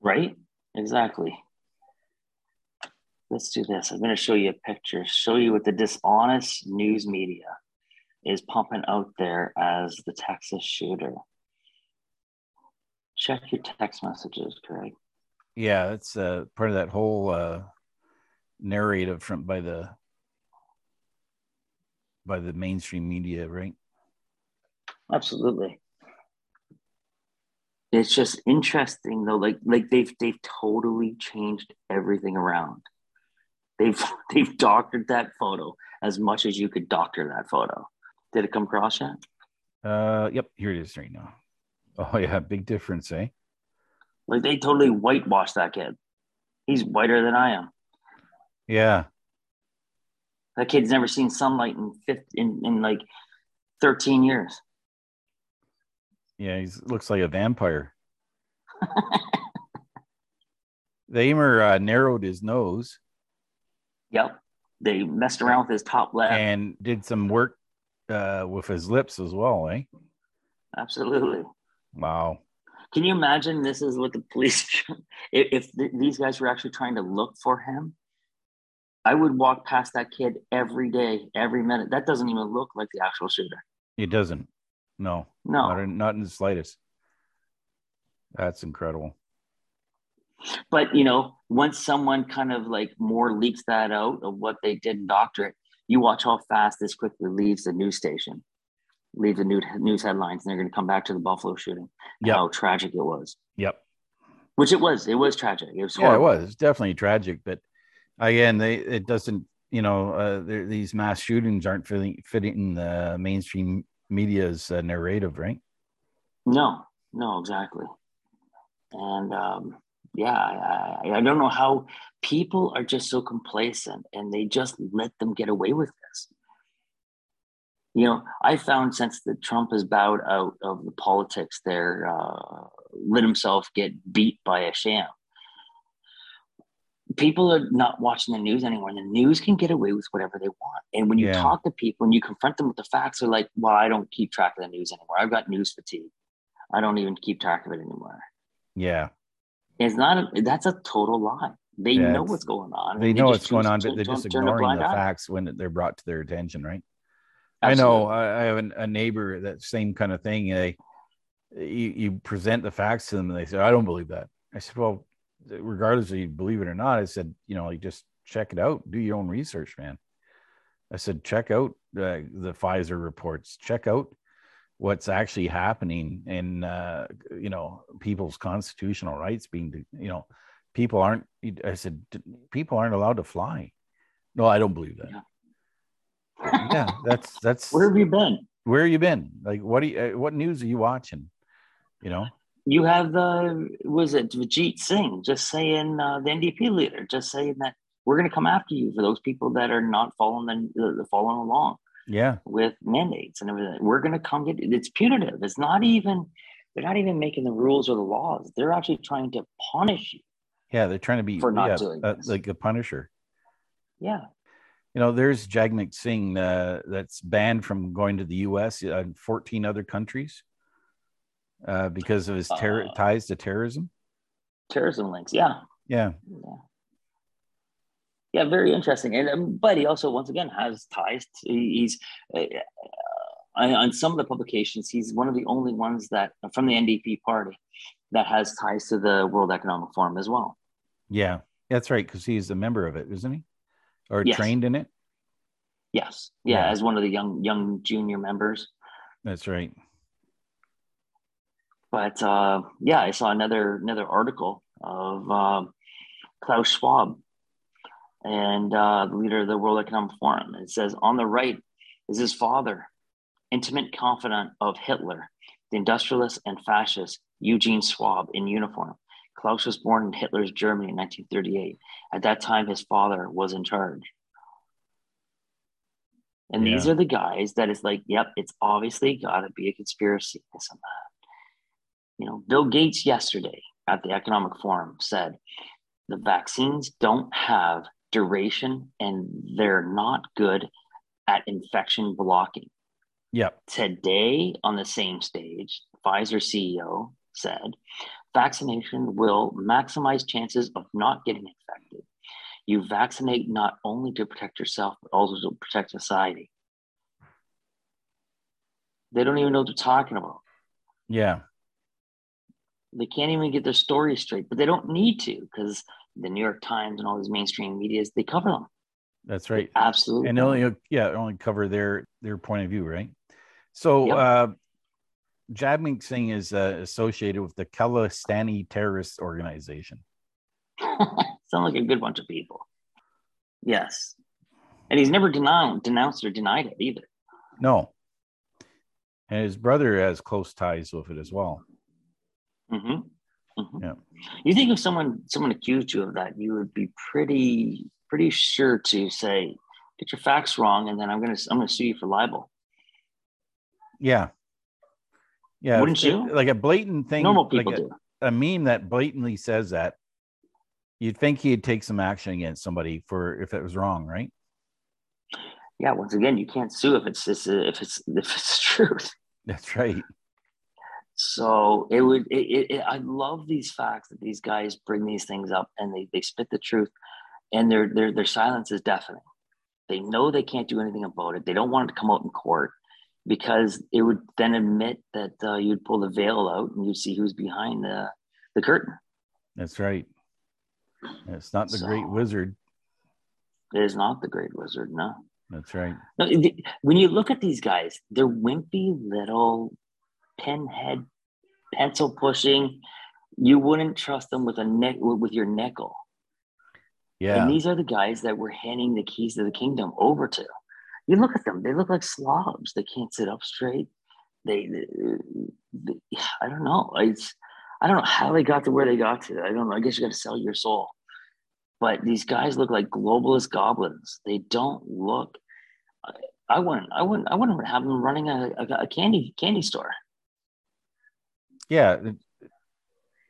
Right? Exactly. Let's do this. I'm going to show you a picture, show you what the dishonest news media is pumping out there as the Texas shooter. Check your text messages, Craig. yeah that's uh, part of that whole uh, narrative from by the by the mainstream media right Absolutely. it's just interesting though. Like like they've they've totally changed everything around. They've they've doctored that photo as much as you could doctor that photo. Did it come across yet? Uh, yep, here it is right now. Oh yeah, big difference, eh? Like they totally whitewashed that kid. He's whiter than I am. Yeah, That kid's never seen sunlight in fifth in, in like 13 years. yeah, he looks like a vampire. the aimer uh, narrowed his nose Yep. They messed around with his top lip. and did some work uh, with his lips as well, eh? Absolutely. Wow. Can you imagine this is what the police, if, if th- these guys were actually trying to look for him? I would walk past that kid every day, every minute. That doesn't even look like the actual shooter. It doesn't. No, No. not in, not in the slightest. That's incredible. But you know, once someone kind of like more leaks that out of what they did in doctorate, you watch how fast this quickly leaves the news station, leave the new news headlines, and they're going to come back to the Buffalo shooting. Yep. How tragic it was, Yep. which it was. It was tragic. It was. Yeah, it was. It's definitely tragic, but again, they it doesn't. You know, uh, these mass shootings aren't fitting fitting in the mainstream media's uh, narrative, right? No, no, exactly. And um, yeah, I, I, I don't know how people are just so complacent and they just let them get away with. You know, I found since that Trump has bowed out of the politics there, uh, let himself get beat by a sham. People are not watching the news anymore. The news can get away with whatever they want. And when you Yeah. talk to people and you confront them with the facts, they're like, well, I don't keep track of the news anymore. I've got news fatigue. I don't even keep track of it anymore. Yeah, It's not. A, that's a total lie. They Yeah, know what's going on. they know what's going on, but they're just turn ignoring the eye. facts when they're brought to their attention, right? I know. I, I have an, a neighbor that same kind of thing. They, you, you present the facts to them, and they say, "I don't believe that." I said, "Well, regardless of you believe it or not," I said, "You know, like just check it out. Do your own research, man." I said, "Check out uh, the Pfizer reports. Check out what's actually happening in, uh, you know, people's constitutional rights being, you know, people aren't." I said, "People aren't allowed to fly." No, I don't believe that. yeah, that's that's Where have you been? where have you been? Like, what do you, uh, what news are you watching? You know, You have the was it Vijit Singh just saying uh, the NDP leader just saying that we're going to come after you for those people that are not following the, the following along yeah, with mandates and everything. We're going to come get it's punitive. It's not even they're not even making the rules or the laws. They're actually trying to punish you. yeah, they're trying to be For not yeah, doing uh, like a Punisher. Yeah. You know, there's Jagmeet Singh uh, that's banned from going to the U.S. and 14 other countries uh, because of his terror Uh. ties to terrorism. Terrorism links. Yeah. Yeah, Yeah. Yeah, very interesting. And um, but he also, once again, has ties. To, he's uh, on on some of the publications. He's one of the only ones that from the NDP party that has ties to the World Economic Forum as well. yeah, that's right. Because he's a member of it, isn't he? Or Yes. trained in it. Yes, yeah, Yeah. as one of the young young junior members. That's right. But uh, yeah, I saw another another article of um Klaus Schwab and uh, the leader of the World Economic Forum. It says on the right is his father, intimate confidant of Hitler, the industrialist and fascist Eugene Schwab in uniform. Klaus was born in Hitler's Germany in 1938. At that time, his father was in charge. And these are the guys that is like, yep, it's obviously got to be a conspiracy, this and that. You know, Bill Gates yesterday at the Economic Forum said the vaccines don't have duration and they're not good at infection blocking. Yep. Today, on the same stage, Pfizer CEO said vaccination will maximize chances of not getting infected. You vaccinate not only to protect yourself, but also to protect society. They don't even know what they're talking about. Yeah. They can't even get their story straight, but they don't need to because the New York Times and all these mainstream medias they cover them. That's right. Absolutely. and only yeah only cover their their point of view right so Yep. uh Jagmeet Singh is uh, associated with the Khalistani terrorist organization. Sound like a good bunch of people. Yes. And he's never denounced, denounced or denied it either. No. And his brother has close ties with it as well. hmm hmm Yeah. You think if someone someone accused you of that, you would be pretty pretty sure to say, "Get your facts wrong," and then I'm gonna I'm gonna sue you for libel. Yeah. Yeah. Wouldn't if- uh, you? Like a blatant thing. Normal like people a, do. a meme that blatantly says that. You'd think he'd take some action against somebody for if it was wrong, right? Yeah. Once again, you can't sue if it's if it's if it's truth. That's right. So it would. It, it, I love these facts that these guys bring these things up and they they spit the truth, and their their their silence is deafening. They know they can't do anything about it. They don't want it to come out in court because it would then admit that uh, you'd pull the veil out and you'd see who's behind the the curtain. That's right. It's not the great wizard. It is not the Great Wizard, no. That's right. No, the- when you look at these guys, they're wimpy little pinhead, pencil pushing. You wouldn't trust them with a neck with your nickel. Yeah. And these are the guys that we're handing the keys to the kingdom over to. You look at them; they look like slobs. They can't sit up straight. They, they I don't know. It's, I don't know how they got to where they got to. I don't know. I guess you got to sell your soul. But these guys look like globalist goblins. They don't look. I wouldn't. I wouldn't. I wouldn't have them running a, a, a candy candy store. yeah. the-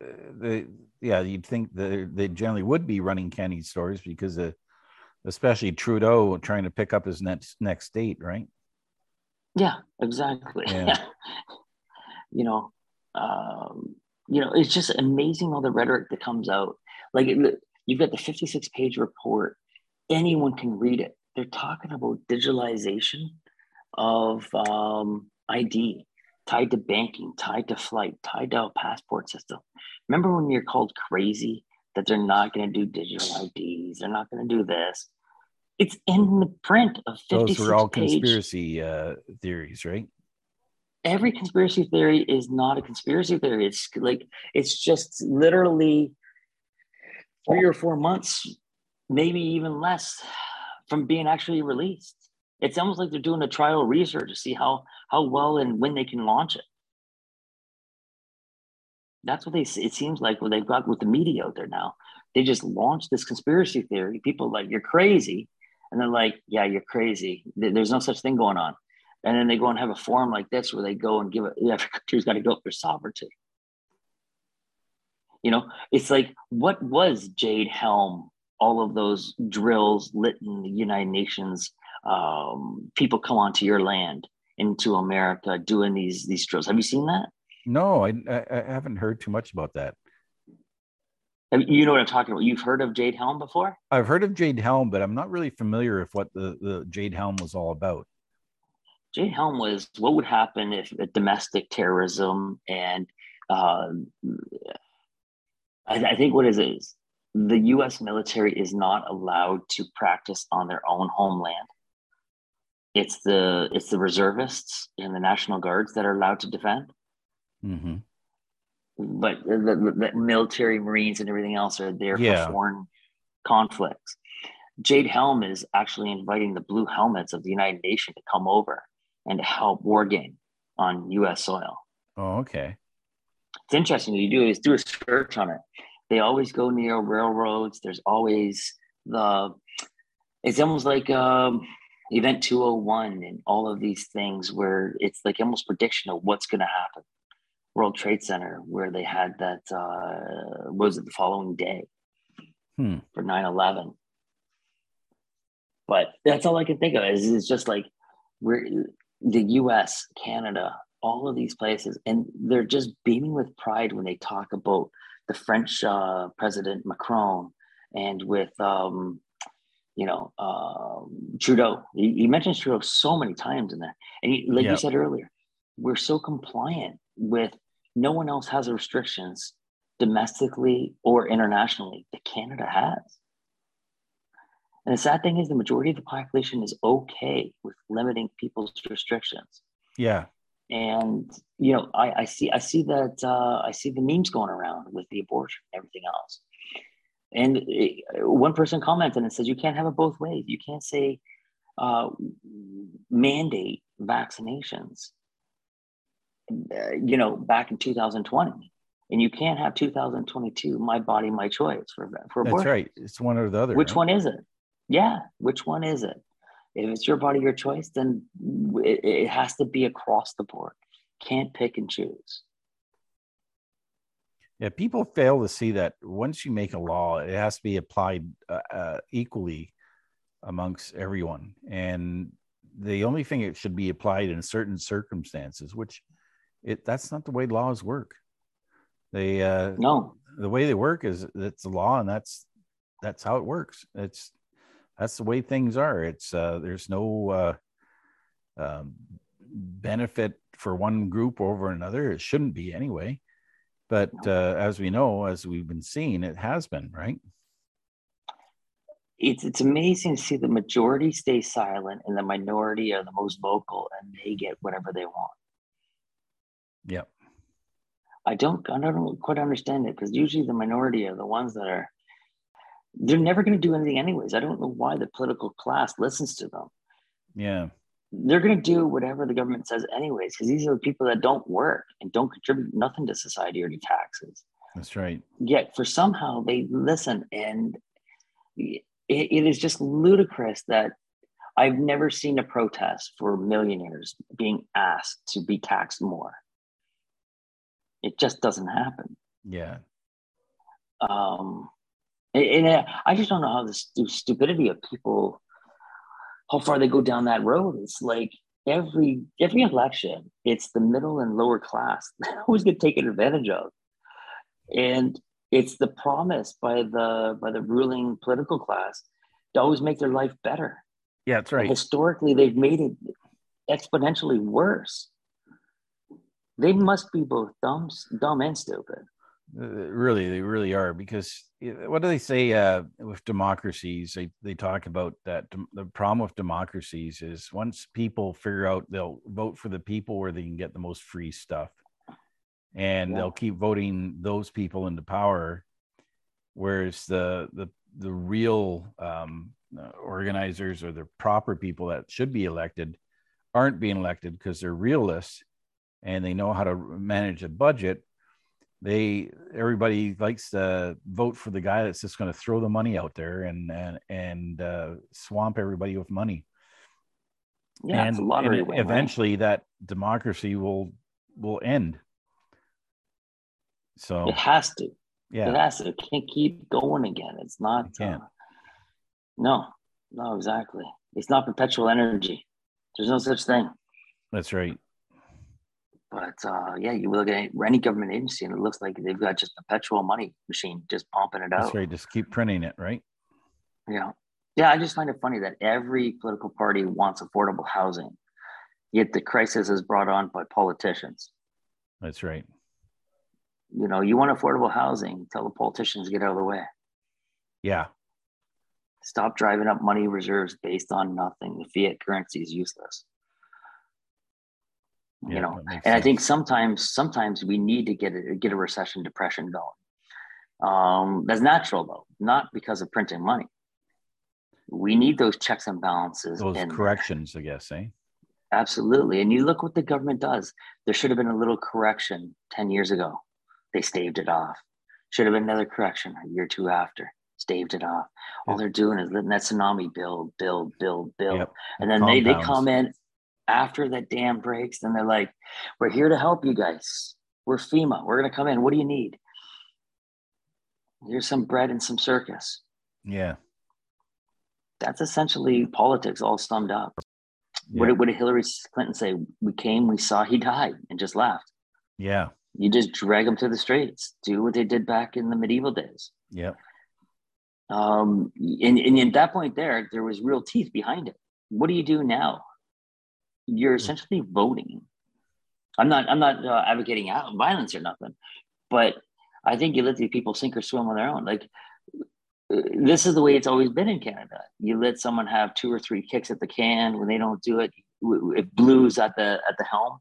uh, The yeah, you'd think that they generally would be running candy stores because of, especially Trudeau trying to pick up his next next state, right? Yeah, exactly. Yeah. you know, um, you know, it's just amazing all the rhetoric that comes out. Like it, you've got the 56 page report. Anyone can read it. They're talking about digitalization of um, ID tied to banking, tied to flight, tied to a passport system. Remember when you're called crazy that they're not going to do digital IDs? They're not going to do this. It's in the print of 56 Those were all page conspiracy uh, theories, right? every conspiracy theory is not a conspiracy theory. It's like it's just literally three or four months, maybe even less, from being actually released. It's almost like they're doing a trial research to see how how well and when they can launch it. That's what they. It seems like what they've got with the media out there now. They just launched this conspiracy theory. People like you're crazy, and they're like, yeah, you're crazy. There's no such thing going on and then they go and have a forum like this where they go and give it every country's got to go up their sovereignty you know it's like what was jade helm all of those drills lit in the united nations um, people come onto your land into america doing these these drills have you seen that No, I, I haven't heard too much about that. You know what i'm talking about you've heard of jade helm before I've heard of Jade Helm, but I'm not really familiar with what the, the Jade Helm was all about. Jade Helm was what would happen if domestic terrorism and um, I, I think what it is the U.S. military is not allowed to practice on their own homeland. It's the it's the reservists and the National Guards that are allowed to defend, hmm but the, the, the military, Marines, and everything else are there Yeah. for foreign conflicts. Jade Helm is actually inviting the blue helmets of the United Nations to come over and to help war game on U.S. soil. Oh, okay. It's interesting. You do is do a search on it. They always go near railroads. There's always the. It's almost like um, Event 201 and all of these things where it's like almost prediction of what's going to happen. World Trade Center, where they had that, uh, was it the following day Hmm. for 9 11. But that's all I can think of is it's just like we're the US, Canada, all of these places, and they're just beaming with pride when they talk about the French uh, President Macron and with, um, you know, um, Trudeau. He, he mentions Trudeau so many times in that. And he, like Yeah. you said earlier, we're so compliant with no one else has the restrictions domestically or internationally that Canada has. And the sad thing is, the majority of the population is okay with limiting people's restrictions. Yeah. and you know I, I see I see that uh, I see the memes going around with the abortion and everything else. And it, one person commented and says you can't have it both ways. You can't say uh, mandate vaccinations. Uh, you know, back in 2020, and you can't have 2022. My body, my choice for for That's abortion. right. It's one or the other. Which right? one is it? Yeah, which one is it? If it's your body, your choice, then it, it has to be across the board. Can't pick and choose. Yeah, people fail to see that once you make a law, it has to be applied uh, uh, equally amongst everyone. And the only thing it should be applied in certain circumstances, which it that's not the way laws work. They uh, No, the way they work is it's a law, and that's that's how it works. It's that's the way things are. It's uh, there's no uh, um, benefit for one group over another. It shouldn't be anyway. But uh, as we know, as we've been seeing, it has been right. it's it's amazing to see the majority stay silent and the minority are the most vocal and they get whatever they want. Yep. I don't I don't quite understand it because usually the minority are the ones that are they're never going to do anything anyways. I don't know why the political class listens to them. Yeah. They're going to do whatever the government says anyways because these are the people that don't work and don't contribute nothing to society or to taxes. That's right. Yet for somehow they listen and it, it is just ludicrous that I've never seen a protest for millionaires being asked to be taxed more. It just doesn't happen. Yeah. um and, and i just don't know how the stu- stupidity of people how far they go down that road it's like every every election it's the middle and lower class always get taken advantage of and it's the promise by the by the ruling political class to always make their life better Yeah, that's And right. historically they've made it exponentially worse they must be both dumb dumb and stupid Uh, really, they really are because uh, what do they say uh, with democracies? They they talk about that the problem with democracies is once people figure out they'll vote for the people where they can get the most free stuff, and Yeah. they'll keep voting those people into power, whereas the the the real um, uh, organizers or the proper people that should be elected aren't being elected because they're realists and they know how to manage a budget they everybody likes to vote for the guy that's just going to throw the money out there and and and uh, swamp everybody with money. yeah and, it's a lottery win, right? eventually that democracy will will end. So It has to. yeah It has to. It can't keep going again. It's not. It. Uh, no, no, exactly. It's not perpetual energy. There's no such thing. that's right. But uh, yeah, you look at any government agency, and it looks like they've got just perpetual money machine just pumping it That's out. right. Just keep printing it, right? Yeah, yeah. I just find it funny that every political party wants affordable housing, yet the crisis is brought on by politicians. That's right. You know, you want affordable housing, tell the politicians to get out of the way. Yeah, Stop driving up money reserves based on nothing. The fiat currency is useless. Yeah. you know, and I think sometimes sometimes we need to get a get a recession depression going. Um, that's natural though, not because of printing money. We need those checks and balances. those there. corrections, I guess, eh? Absolutely. And you look what the government does. There should have been a little correction 10 years ago. They staved it off. Should have been another correction a year or two after. Staved it off. All Yeah. they're doing is letting that tsunami build, build, build, build. Yep. And then they, they come in after that dam breaks and they're like, We're here to help you guys. We're FEMA. We're going to come in. What do you need? Here's some bread and some circus. Yeah. That's essentially politics all summed up. What, Yeah. did, what did Hillary Clinton say? We came, we saw, he died, and just left. Yeah. You just drag them to the streets. Do what they did back in the medieval days. Yep. Um, and, and at that point, there, there was real teeth behind it. What do you do now? You're essentially voting. I'm not. I'm not uh, advocating out violence or nothing, but I think you let these people sink or swim on their own. Like uh, this is the way it's always been in Canada. You let someone have two or three kicks at the can when they don't do it. If blues at the at the helm,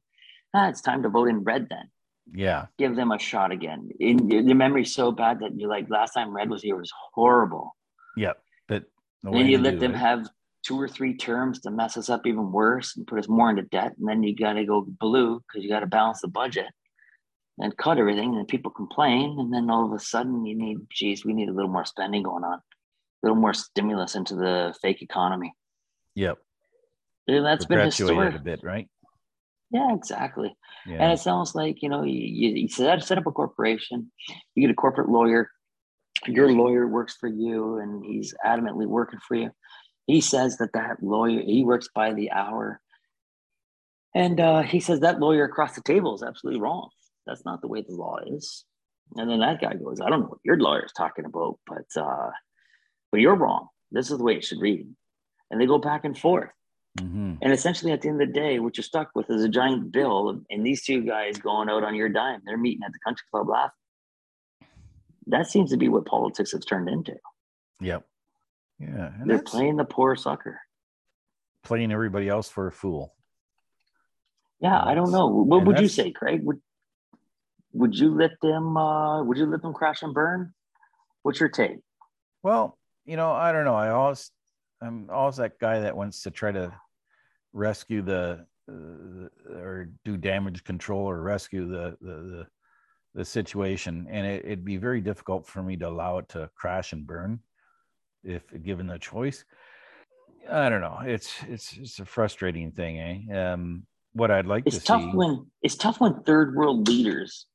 ah, it's time to vote in red then. Yeah. Give them a shot again. In, your memory's so bad that you're like, last time red was here was horrible. Yep. But the And you let them it- have two or three terms to mess us up even worse and put us more into debt. And then you got to go blue because you got to balance the budget and cut everything. And people complain. And then all of a sudden you need, geez, we need a little more spending going on, a little more stimulus into the fake economy. Yep. And that's been historic. a bit, right? Yeah, exactly. Yeah. And it's almost like, you know, you, you, set, set up a corporation, you get a corporate lawyer, your lawyer works for you and he's adamantly working for you. He says that that lawyer, he works by the hour. And uh, he says that lawyer across the table is absolutely wrong. That's not the way the law is. And then that guy goes, I don't know what your lawyer is talking about, but uh, but you're wrong. This is the way it should read. And they go back and forth. hmm And essentially, at the end of the day, what you're stuck with is a giant bill, and these two guys going out on your dime. They're meeting at the country club laughing. That seems to be what politics has turned into. Yep. Yeah. And They're playing the poor sucker. playing everybody else for a fool. Yeah, I don't know. What and would you say, Craig? Would would you let them? Uh, would you let them crash and burn? What's your take? Well, you know, I don't know. I always, I'm always that guy that wants to try to rescue the, uh, or do damage control or rescue the the the, the situation, and it, it'd be very difficult for me to allow it to crash and burn, if given the choice. I don't know. It's it's it's a frustrating thing, eh? Um, what I'd like to see It's to tough see. when it's tough when third world leaders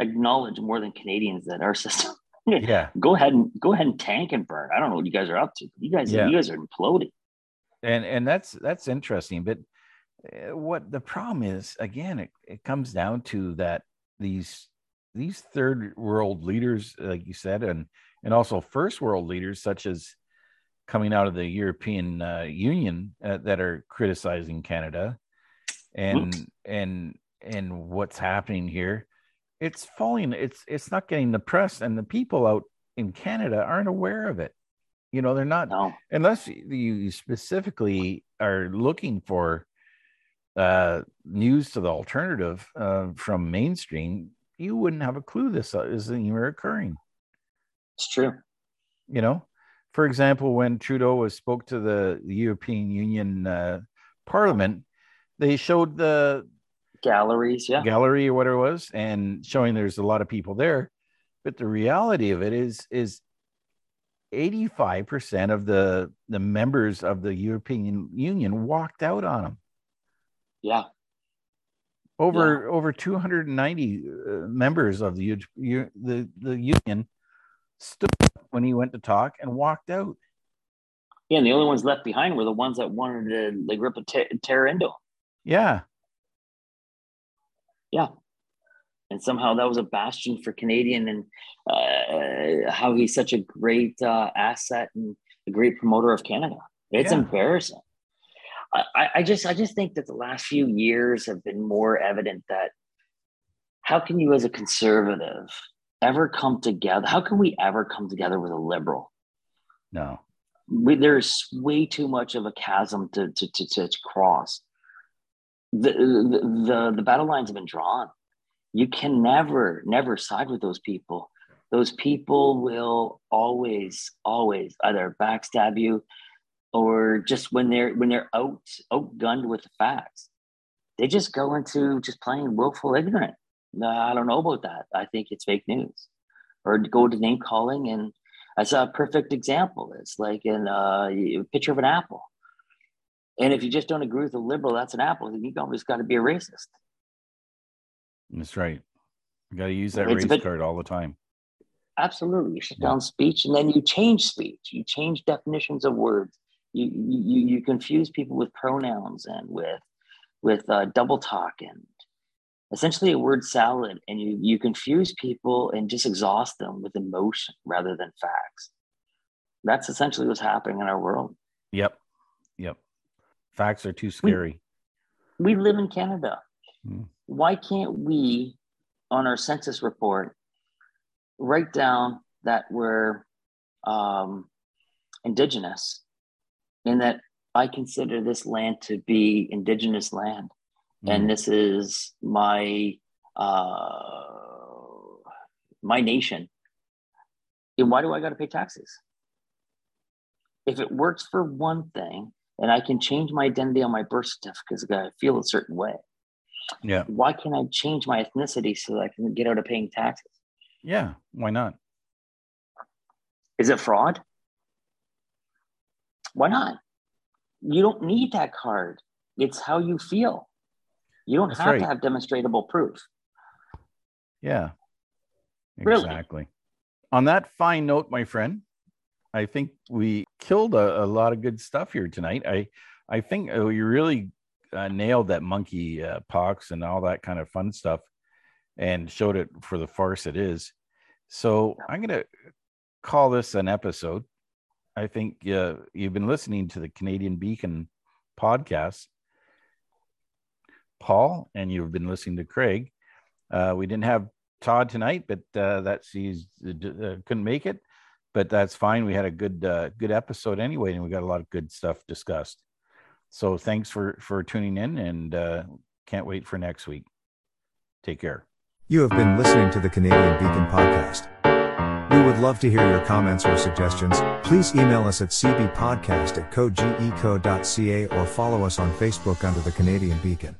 acknowledge more than Canadians that our system. yeah, go ahead and go ahead and tank and burn. I don't know what you guys are up to. You guys, Yeah. you guys are imploding. and and that's that's interesting but uh, what the problem is again it, it comes down to that these these third world leaders like you said and and also first world leaders such as coming out of the european uh, union uh, that are criticizing canada. And and and what's happening here it's falling it's it's not getting the press and the people out in canada aren't aware of it. You know they're not No, unless you specifically are looking for uh, news to the alternative uh, from mainstream, you wouldn't have a clue this isn't even occurring. It's true. You know, for example, when Trudeau was spoke to the, the European Union uh, Parliament, they showed the Galleries, yeah. gallery or whatever it was, and showing there's a lot of people there. But the reality of it is is 85% of the the members of the European Union walked out on him. Yeah. Over over 290 uh, members of the, the the union stood up when he went to talk and walked out. Yeah. And the only ones left behind were the ones that wanted to like rip a te- tear into him. Yeah, Yeah. And somehow that was a bastion for Canadian and uh, how he's such a great uh, asset and a great promoter of Canada. It's Yeah. embarrassing. I, I- I just I just think that the last few years have been more evident that how can you as a conservative ever come together? How can we ever come together with a liberal? no, we, there's way too much of a chasm to to to, to cross. The, the the the battle lines have been drawn. You can never never side with those people. Those people will always always either backstab you, or just when they're when they're out outgunned with the facts, they just go into just plain willful ignorant. No, I don't know about that. I think it's fake news, or go to name calling and I saw a perfect example. It's like in uh, a picture of an apple. And if you just don't agree with a liberal, that's an apple, then you always got to be a racist. that's right. You got to use that It's race bit- card all the time. Absolutely. You shut Yeah. down speech and then you change speech. You change definitions of words. You, you, you confuse people with pronouns and with, with uh, double talk and essentially a word salad. And you, you confuse people and just exhaust them with emotion rather than facts. That's essentially what's happening in our world. Yep, yep. Facts are too scary. we live in Canada. Hmm. Why can't we, on our census report, write down that we're um, indigenous and that I consider this land to be indigenous land? Mm. and this is my uh, my nation. And why do I got to pay taxes? If it works for one thing, and I can change my identity on my birth certificate because I feel a certain way, yeah, why can't I change my ethnicity so that I can get out of paying taxes? yeah. Why not? Is it fraud? Why not? You don't need that card. It's how you feel. You don't That's have right. to have demonstrable proof. Yeah. Really? Exactly. On that fine note, my friend, I think we killed a, a lot of good stuff here tonight. I I think we really uh, nailed that monkey uh, pox and all that kind of fun stuff, and showed it for the farce it is. So I'm gonna call this an episode. I think uh, you've been listening to the Canadian Beacon podcast, Paul, and you've been listening to Craig. Uh, we didn't have Todd tonight, but uh, that's he's uh, couldn't make it. But that's fine. We had a good uh, good episode anyway, and we got a lot of good stuff discussed. So thanks for for tuning in, and uh, can't wait for next week. Take care. You have been listening to the Canadian Beacon podcast. We would love to hear your comments or suggestions. Please email us at cbpodcast at cogeco.ca or follow us on Facebook under the Canadian Beacon.